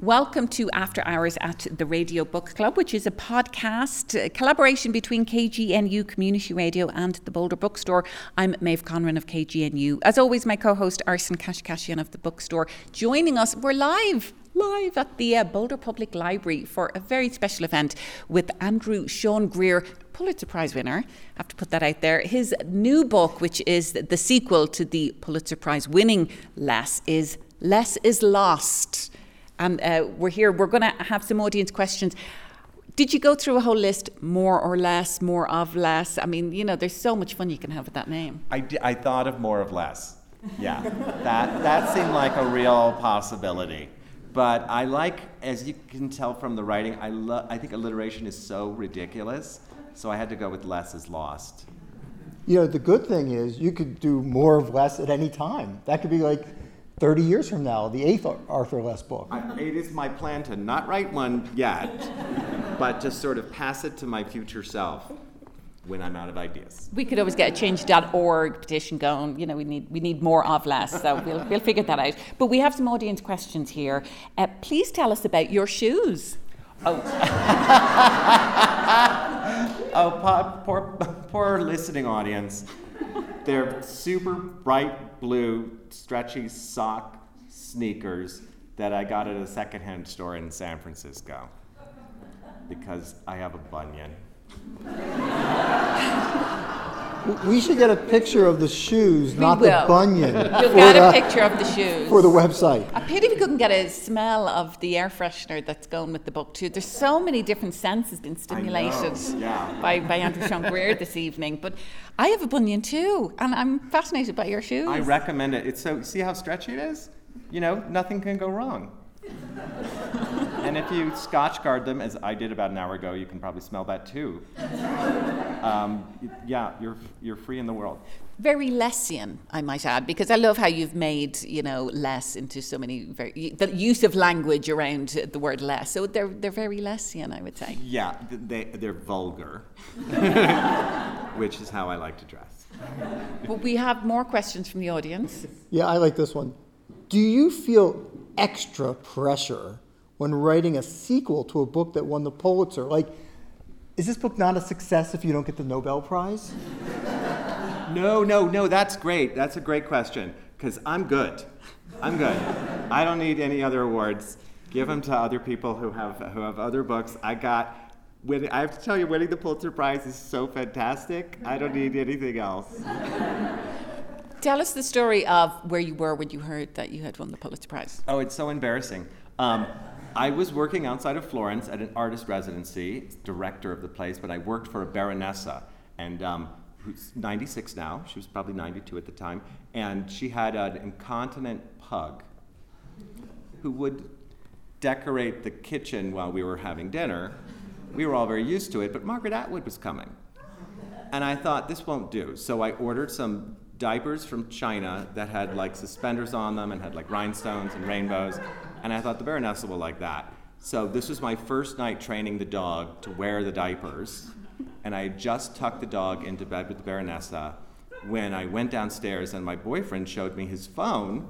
Welcome to After Hours at the Radio Book Club, which is a podcast a collaboration between KGNU Community Radio and the Boulder Bookstore. I'm Maeve Conran of KGNU. As always, my co host Arsen Kashkashian of the Bookstore joining us. We're live live at the uh, Boulder Public Library for a very special event with Andrew Sean Greer, Pulitzer Prize winner. I have to put that out there. His new book, which is the sequel to the Pulitzer Prize winning Less, is Less is Lost. And uh, we're here, we're going to have some audience questions. Did you go through a whole list, more or less, more of less? I mean, you know, there's so much fun you can have with that name. I, d- I thought of more of less. Yeah, that, that seemed like a real possibility. But I like, as you can tell from the writing, I, lo- I think alliteration is so ridiculous, so I had to go with less is lost. You know, the good thing is you could do more of less at any time. That could be like 30 years from now, the eighth Arthur Less book. I, it is my plan to not write one yet, but to sort of pass it to my future self when I'm out of ideas. We could always get a change.org petition going. You know, we need we need more of less, so we'll, we'll figure that out. But we have some audience questions here. Uh, please tell us about your shoes. Oh, oh poor, poor, poor listening audience. They're super bright blue, stretchy sock sneakers that I got at a secondhand store in San Francisco because I have a bunion. We should get a picture of the shoes, We not will. the bunion. You'll for get a the- picture of the shoes. For the website. A pity we couldn't get a smell of the air freshener that's going with the book too. There's so many different senses been stimulated yeah. by, by Andrew Sean Greer this evening. But I have a bunion too, and I'm fascinated by your shoes. I recommend it. It's so see how stretchy it is? You know, nothing can go wrong. and if you scotch guard them, as I did about an hour ago, you can probably smell that too. Um, yeah, you're you're free in the world. very Lessian, I might add, because I love how you've made you know less into so many very the use of language around the word less. So they're they're very Lessian, I would say. Yeah, they they're vulgar, which is how I like to dress. But we have more questions from the audience. Yeah, I like this one. Do you feel extra pressure when writing a sequel to a book that won the Pulitzer? Like, is this book not a success if you don't get the Nobel Prize? No, no, no, that's great. That's a great question because I'm good. I'm good. I don't need any other awards. Give them to other people who have who have other books. I got. Winning, I have to tell you, winning the Pulitzer Prize is so fantastic. I don't need anything else. Tell us the story of where you were when you heard that you had won the Pulitzer Prize. Oh, it's so embarrassing. Um, I was working outside of Florence at an artist residency, director of the place, but I worked for a baronessa, and um, who's 96 now. She was probably 92 at the time, and she had an incontinent pug who would decorate the kitchen while we were having dinner. We were all very used to it, but Margaret Atwood was coming. And I thought, this won't do. So I ordered some diapers from China that had like suspenders on them and had like rhinestones and rainbows. And I thought the Baronessa will like that. So this was my first night training the dog to wear the diapers. And I just tucked the dog into bed with the Baronessa when I went downstairs and my boyfriend showed me his phone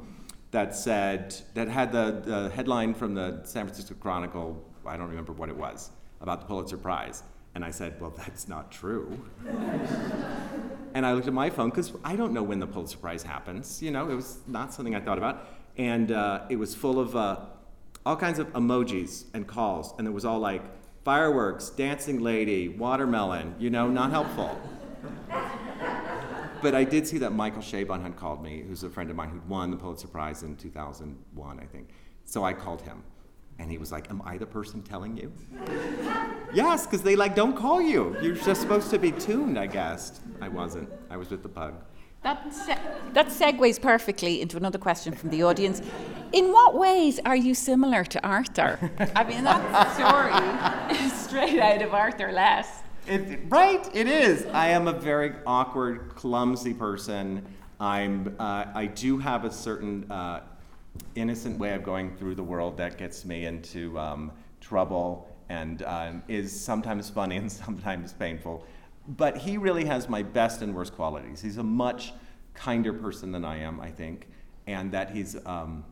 that said, that had the, the headline from the San Francisco Chronicle, I don't remember what it was, about the Pulitzer Prize. And I said, well, that's not true. And I looked at my phone because I don't know when the Pulitzer Prize happens. You know, it was not something I thought about. And uh, it was full of uh, all kinds of emojis and calls. And it was all like fireworks, dancing lady, watermelon, you know, not helpful. But I did see that Michael Chabon had called me, who's a friend of mine who'd won the Pulitzer Prize in 2001, I think. So I called him. And he was like, Am I the person telling you? yes, because they like don't call you. You're just supposed to be tuned, I guessed. I wasn't. I was with the pug. That, se- that segues perfectly into another question from the audience. In what ways are you similar to Arthur? I mean, that story is straight out of Arthur Less. It, right, it is. I am a very awkward, clumsy person. I'm. Uh, I do have a certain uh, innocent way of going through the world that gets me into um, trouble and um, is sometimes funny and sometimes painful. But he really has my best and worst qualities. He's a much kinder person than I am, I think, and that he's. Um,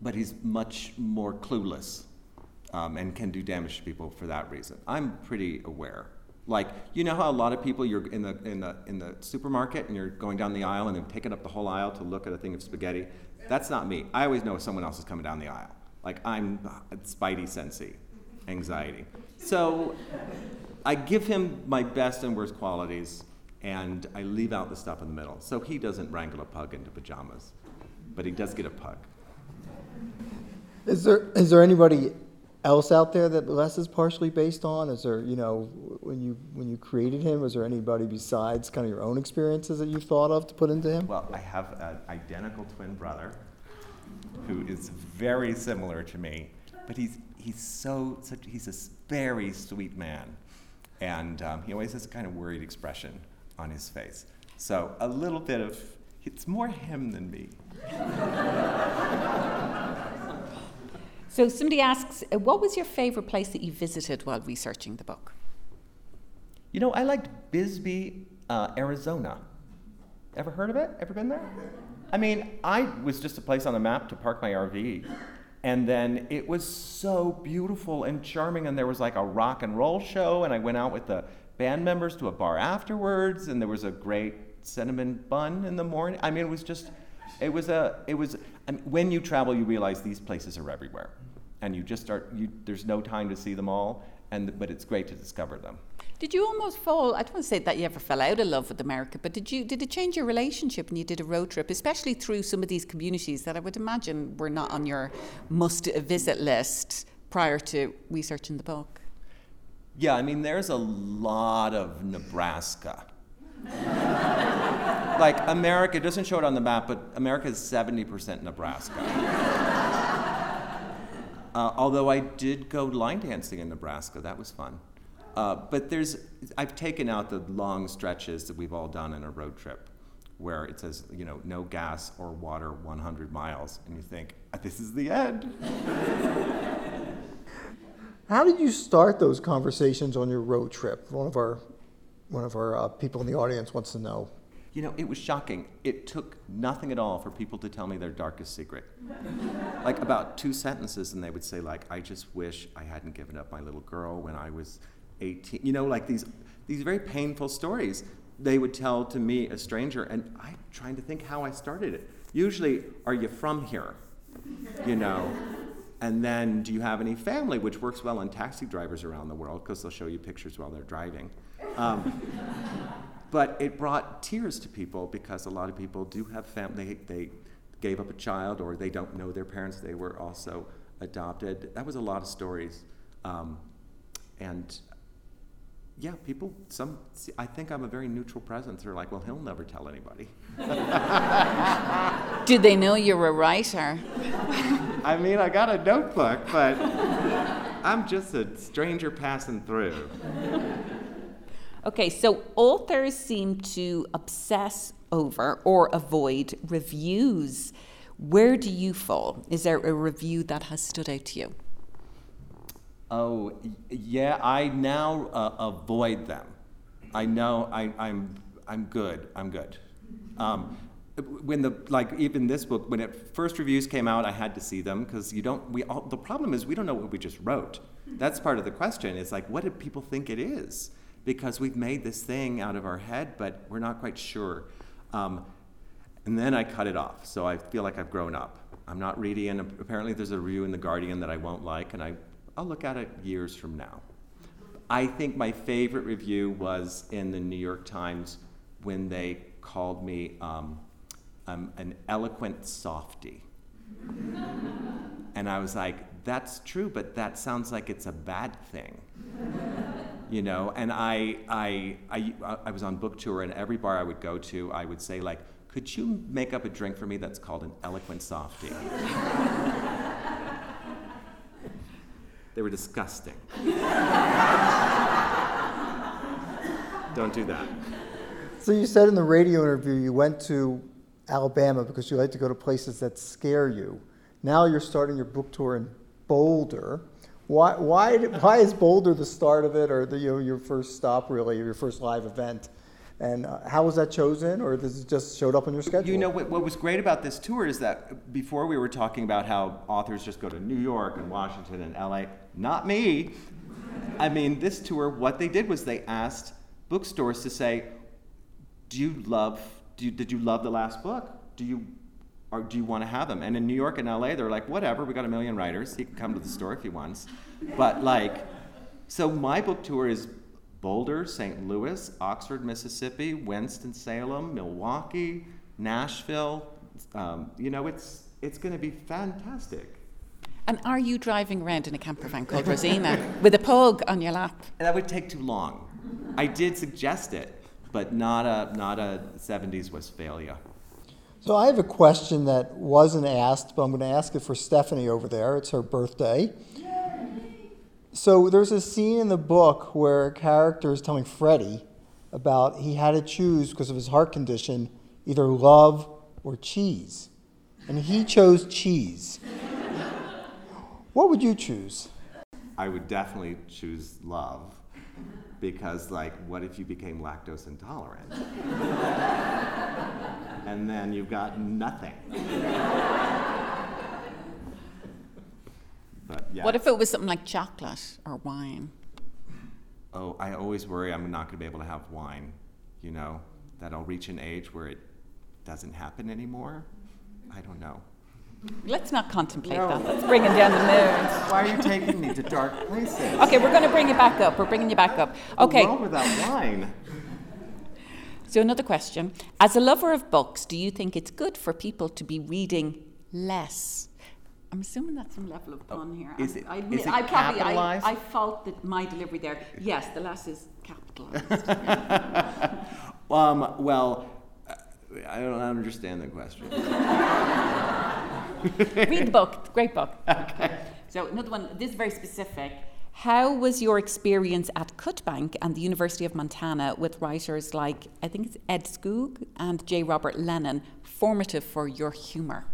but he's much more clueless um, and can do damage to people for that reason. I'm pretty aware. Like, you know how a lot of people, you're in the, in, the, in the supermarket and you're going down the aisle and they're taking up the whole aisle to look at a thing of spaghetti? That's not me. I always know if someone else is coming down the aisle. Like, I'm spidey sensey, anxiety. So I give him my best and worst qualities and I leave out the stuff in the middle. So he doesn't wrangle a pug into pajamas, but he does get a pug. Is there is there anybody else out there that Less is partially based on? Is there you know when you when you created him, was there anybody besides kind of your own experiences that you thought of to put into him? Well, I have an identical twin brother who is very similar to me, but he's he's so such, he's a very sweet man, and um, he always has a kind of worried expression on his face. So a little bit of it's more him than me. So somebody asks, uh, what was your favorite place that you visited while researching the book? You know, I liked Bisbee, uh, Arizona. Ever heard of it? Ever been there? I mean, I was just a place on the map to park my RV. And then it was so beautiful and charming, and there was like a rock and roll show, and I went out with the band members to a bar afterwards, and there was a great cinnamon bun in the morning. I mean, it was just, it was a, it was, I mean, when you travel, you realize these places are everywhere and you just start you, there's no time to see them all and but it's great to discover them did you almost fall i don't want to say that you ever fell out of love with america but did you did it change your relationship when you did a road trip especially through some of these communities that i would imagine were not on your must visit list prior to researching the book? Yeah i mean there's a lot of nebraska. Like america doesn't show it on the map but america is 70% nebraska. Uh, although I did go line dancing in Nebraska, that was fun. Uh, but there's, I've taken out the long stretches that we've all done in a road trip where it says, you know, no gas or water 100 miles, and you think, uh, this is the end. How did you start those conversations on your road trip? One of our, one of our uh, people in the audience wants to know. You know, it was shocking. It took nothing at all for people to tell me their darkest secret. like about two sentences, and they would say, like, I just wish I hadn't given up my little girl when I was 18. You know, like these, these very painful stories they would tell to me, a stranger, and I'm trying to think how I started it. Usually, are you from here? You know? And then, do you have any family, which works well on taxi drivers around the world because they'll show you pictures while they're driving. Um, but it brought tears to people because a lot of people do have family, they, gave up a child or they don't know their parents, they were also adopted. That was a lot of stories. Um, and yeah, people, some, I think I'm a very neutral presence. They're like, well, he'll never tell anybody. Did they know you were a writer? I mean, I got a notebook, but I'm just a stranger passing through. Okay, so authors seem to obsess over or avoid reviews. Where do you fall? Is there a review that has stood out to you? Oh, yeah, I now uh, avoid them. I know I, am I'm, I'm good. I'm good. Um, when the like even this book when it first reviews came out i had to see them because you don't we all the problem is we don't know what we just wrote that's part of the question it's like what do people think it is because we've made this thing out of our head, but we're not quite sure. Um, and then I cut it off, so I feel like I've grown up. I'm not reading, and apparently there's a review in The Guardian that I won't like, and I, I'll look at it years from now. I think my favorite review was in the New York Times when they called me um, um, an eloquent softy. and I was like, that's true, but that sounds like it's a bad thing you know and I, I i i was on book tour and every bar i would go to i would say like could you make up a drink for me that's called an eloquent softy they were disgusting. Don't do that. So you said in the radio interview you went to alabama because you like to go to places that scare you. Now you're starting your book tour in boulder. Why, why, why is Boulder the start of it, or the, you know, your first stop, really, your first live event? And uh, how was that chosen, or does it just showed up on your schedule? You know what, what was great about this tour is that before we were talking about how authors just go to New York and Washington and LA. Not me. I mean, this tour, what they did was they asked bookstores to say, "Do you love? Do you, did you love the last book? Do you?" Or do you want to have them? And in New York and LA, they're like, whatever, we got a million writers. He can come to the store if he wants. But like, so my book tour is Boulder, St. Louis, Oxford, Mississippi, Winston-Salem, Milwaukee, Nashville. Um, you know, it's it's going to be fantastic. And are you driving around in a camper van called Rosina with a pug on your lap? That would take too long. I did suggest it, but not a not a 70s Westfalia. So I have a question that wasn't asked, but I'm going to ask it for Stephanie over there. It's her birthday. So there's a scene in the book where a character is telling Freddie about he had to choose because of his heart condition either love or cheese. And he chose cheese. what would you choose? I would definitely choose love because like what if you became lactose intolerant? and then you've got nothing. But yeah. What if it was something like chocolate or wine? Oh, I always worry I'm not going to be able to have wine. You know, that I'll reach an age where it doesn't happen anymore. I don't know. Let's not contemplate No. that. Let's bring it down the mood. Why are you taking me to dark places? Okay, we're going to bring you back up. We're bringing you back up. Okay, A world without wine. so another question. As a lover of books, do you think it's good for people to be reading less? I'm assuming that's some level of pun here. Oh, is I, it- I, is it I probably I? I fault that my delivery there. Yes, the last is capitalized. Um, well, I don't understand the question. Read the book. Great book. Okay. So another one. This is very specific. How was your experience at Cutbank and the University of Montana with writers like I think it's Ed Skoog and J. Robert Lennon formative for your humour?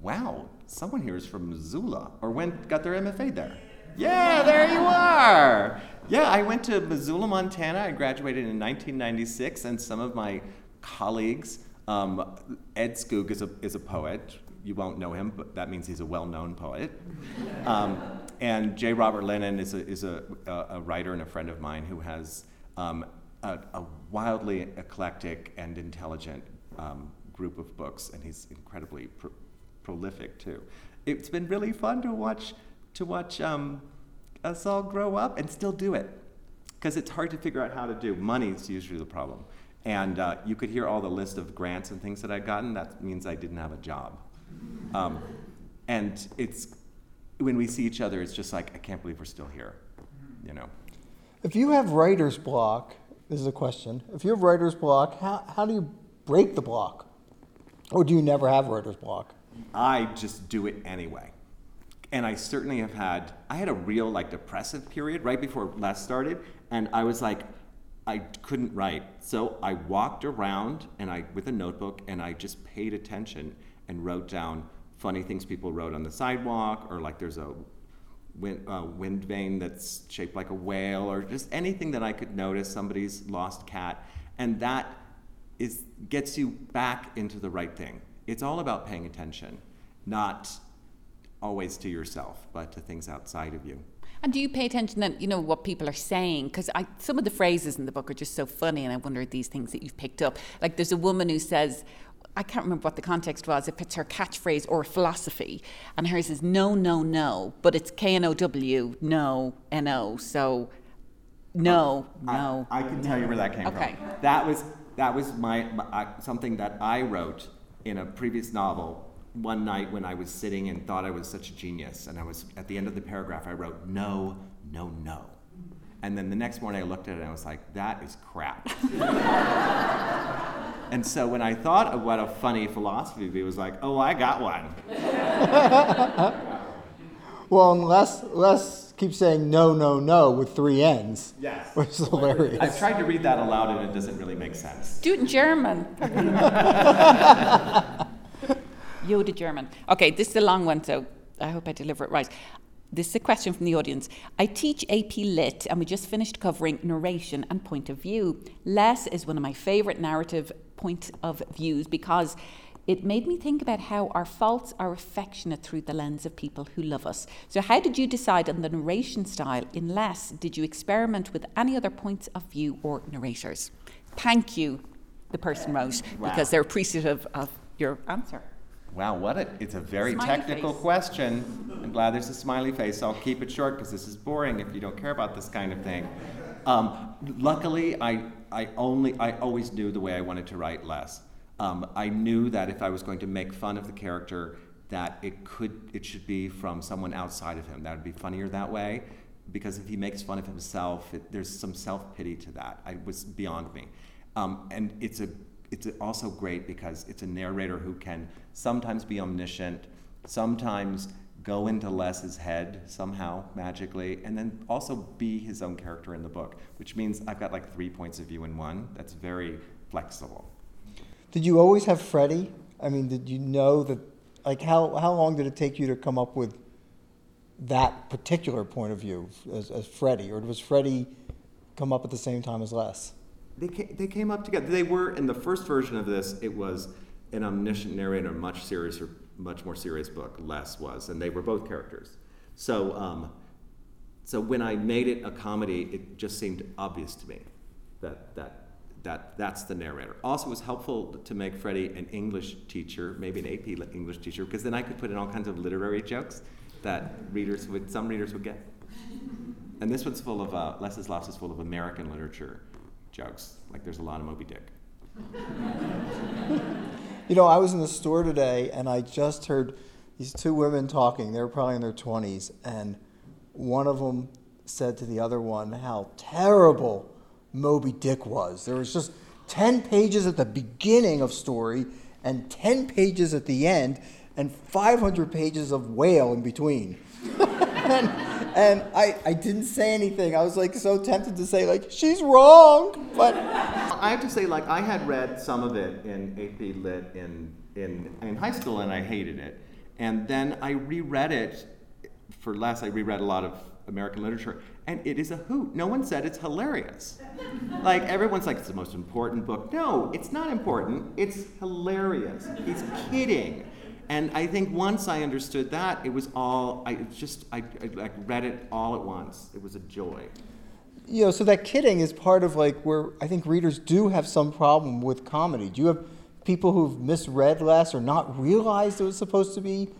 Wow, someone here is from Missoula or went got their MFA there. Yeah, there you are. Yeah, I went to Missoula, Montana. I graduated in 1996, and some of my colleagues, um, Ed Skoog is a, is a poet. You won't know him, but that means he's a well-known poet. Um, and J. Robert Lennon is a, is a, a, writer and a friend of mine who has um, a, a wildly eclectic and intelligent um, group of books, and he's incredibly pro- prolific too. It's been really fun to watch to watch um, us all grow up and still do it, because it's hard to figure out how to do. Money's usually the problem, and uh, you could hear all the list of grants and things that I'd gotten. That means I didn't have a job, um, and it's when we see each other, it's just like I can't believe we're still here, you know. If you have writer's block, this is a question. If you have writer's block, how, how do you break the block? Or do you never have writer's block? I just do it anyway. And I certainly have had, I had a real like depressive period right before Less started, and I was like, I couldn't write. So I walked around and I with a notebook and I just paid attention and wrote down funny things people wrote on the sidewalk, or like there's a wind, uh, wind vane that's shaped like a whale, or just anything that I could notice, somebody's lost cat, and that is gets you back into the right thing. It's all about paying attention, not always to yourself, but to things outside of you. And do you pay attention then, you know, what people are saying? Because some of the phrases in the book are just so funny, and I wonder these things that you've picked up. Like there's a woman who says, I can't remember what the context was, if it's her catchphrase or philosophy, and hers is no, no, no, but it's K N O W, no, N O. So, no, no. I, I can tell you where that came Okay. from. That was that was my, my uh, something that I wrote in a previous novel one night when I was sitting and thought I was such a genius, and I was at the end of the paragraph I wrote no, no, no, and then the next morning I looked at it and I was like, that is crap. and so when I thought of what a funny philosophy would be, it was like, oh, I got one. Well, unless Less keeps saying no, no, no with three N's. Yes. Which is hilarious. I've tried to read that aloud and it doesn't really make sense. Do it in German. Yoda German. Okay, this is a long one, so I hope I deliver it right. this is a question from the audience. I teach AP Lit, and we just finished covering narration and point of view. Less is one of my favourite narrative point of views because it made me think about how our faults are affectionate through the lens of people who love us. So, how did you decide on the narration style in Less? Did you experiment with any other points of view or narrators? Thank you, the person wrote, wow. because they're appreciative of your answer. Wow, what a, it's a very smiley technical face. question. I'm glad there's a smiley face. I'll keep it short because this is boring if you don't care about this kind of thing. Um, luckily, I, I only, I always knew the way I wanted to write less. Um, I knew that if I was going to make fun of the character, that it could, it should be from someone outside of him. That would be funnier that way, because if he makes fun of himself, it, there's some self pity to that. I was beyond me, um, and it's a it's also great because it's a narrator who can sometimes be omniscient, sometimes go into Less's head somehow magically, and then also be his own character in the book, which means I've got like three points of view in one. That's very flexible. Did you always have Freddie? I mean, did you know that? Like, how, how long did it take you to come up with that particular point of view as, as Freddie, or was Freddie come up at the same time as Less? they came, they came up together. They were in the first version of this. It was an omniscient narrator, much serious, much more serious book. Less was, and they were both characters. So, um, so when I made it a comedy, it just seemed obvious to me that that that that's the narrator. Also, it was helpful to make Freddie an English teacher, maybe an AP English teacher, because then I could put in all kinds of literary jokes that readers would some readers would get. And this one's full of uh, Less's is full of American literature jokes. Like there's a lot of Moby Dick. you know, I was in the store today and I just heard these two women talking. They were probably in their 20s, and one of them said to the other one how terrible Moby Dick was. There was just 10 pages at the beginning of story and 10 pages at the end and 500 pages of whale in between. and, and I, I didn't say anything. I was like so tempted to say like she's wrong, but I have to say like I had read some of it in AP Lit in in in high school and I hated it, and then I reread it for less. I reread a lot of American literature, and it is a hoot. No one said it's hilarious. like everyone's like it's the most important book. No, it's not important. It's hilarious. He's kidding. And I think once I understood that, it was all, I just, I, I, I read it all at once. It was a joy. You know, so that kidding is part of like where I think readers do have some problem with comedy. Do you have people who've misread less or not realized it was supposed to be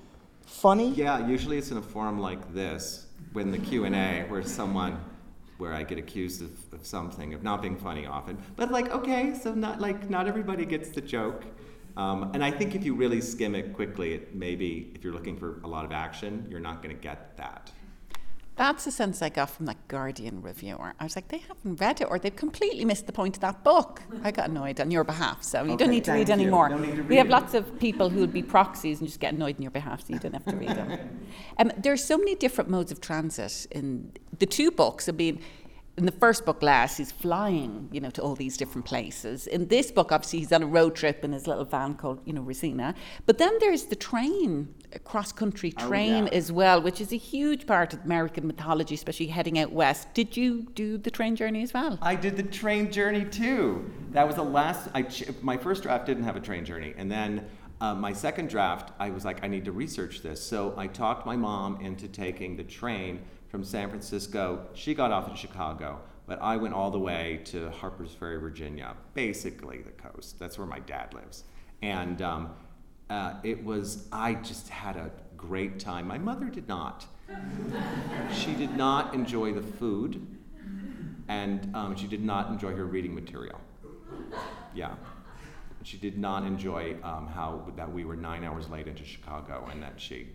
funny? Yeah, usually it's in a form like this, when the Q&A, where someone, where I get accused of, of something, of not being funny often. But like, okay, so not like, not everybody gets the joke. Um, and I think if you really skim it quickly, it maybe if you're looking for a lot of action, you're not going to get that. That's the sense I got from that Guardian reviewer. I was like, they haven't read it or they've completely missed the point of that book. I got annoyed on your behalf, so you okay, don't need to read you. anymore. Read we have it. lots of people who would be proxies and just get annoyed on your behalf, so you don't have to read them. Um, there's so many different modes of transit in the two books. I mean, in the first book, Less, he's flying, you know, to all these different places. In this book, obviously, he's on a road trip in his little van called, you know, Rosina. But then there's the train, cross country oh, train oh, yeah. as well, which is a huge part of American mythology, especially heading out west. Did you do the train journey as well? I did the train journey too. That was the last. I my first draft didn't have a train journey, and then. Uh, my second draft, I was like, I need to research this. So I talked my mom into taking the train from San Francisco. She got off in Chicago, but I went all the way to Harpers Ferry, Virginia, basically the coast. That's where my dad lives. And um, uh, it was, I just had a great time. My mother did not. she did not enjoy the food, and um, she did not enjoy her reading material. Yeah. She did not enjoy um, how that we were nine hours late into Chicago and that she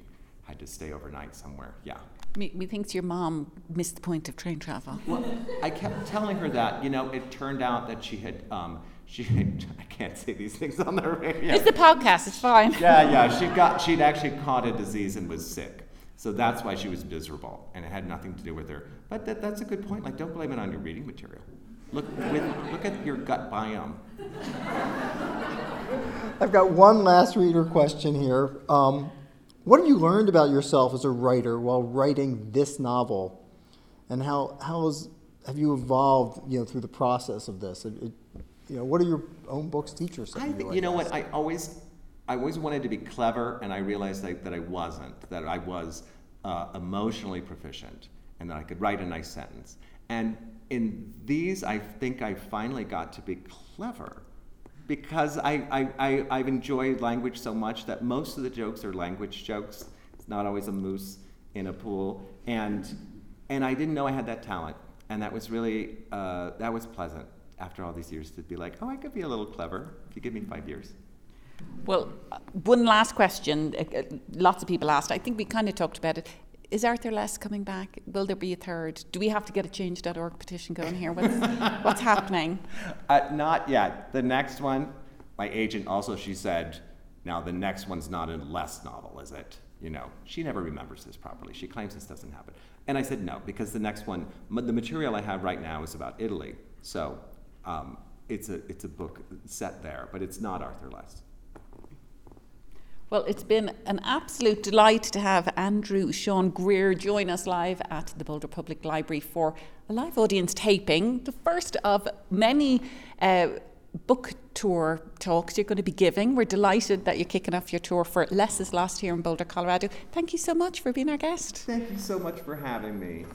had to stay overnight somewhere. Yeah. Me, thinks your mom missed the point of train travel. Well, I kept telling her that. You know, it turned out that she had. Um, she I can't say these things on the radio. It's the podcast. It's fine. Yeah, yeah. She got. She'd actually caught a disease and was sick. So that's why she was miserable, and it had nothing to do with her. But that, that's a good point. Like, don't blame it on your reading material. Look, with, look at your gut biome. I've got one last reader question here. Um, What have you learned about yourself as a writer while writing this novel, and how how has have you evolved, you know, through the process of this? It, it, you know, what are your own books teach you? I think, you know what, I always, I always wanted to be clever, and I realized that, that I wasn't, that I was uh, emotionally proficient, and that I could write a nice sentence. And in these, I think I finally got to be clever because I, I, I, I've enjoyed language so much that most of the jokes are language jokes. It's not always a moose in a pool. And, and I didn't know I had that talent. And that was really, uh, that was pleasant after all these years to be like, oh, I could be a little clever if you give me five years. Well, uh, one last question. Uh, uh, lots of people asked. I think we kind of talked about it. Is Arthur Less coming back? Will there be a third? Do we have to get a change.org petition going here? What's, what's happening? Uh, not yet. The next one, my agent also, she said, now the next one's not a Less novel, is it? You know, she never remembers this properly. She claims this doesn't happen. And I said no, because the next one, the material I have right now is about Italy. So um, it's, a, it's a book set there, but it's not Arthur Less. Well, it's been an absolute delight to have Andrew Sean Greer join us live at the Boulder Public Library for a live audience taping, the first of many uh, book tour talks you're going to be giving. We're delighted that you're kicking off your tour for Less's last here in Boulder, Colorado. Thank you so much for being our guest. Thank you so much for having me.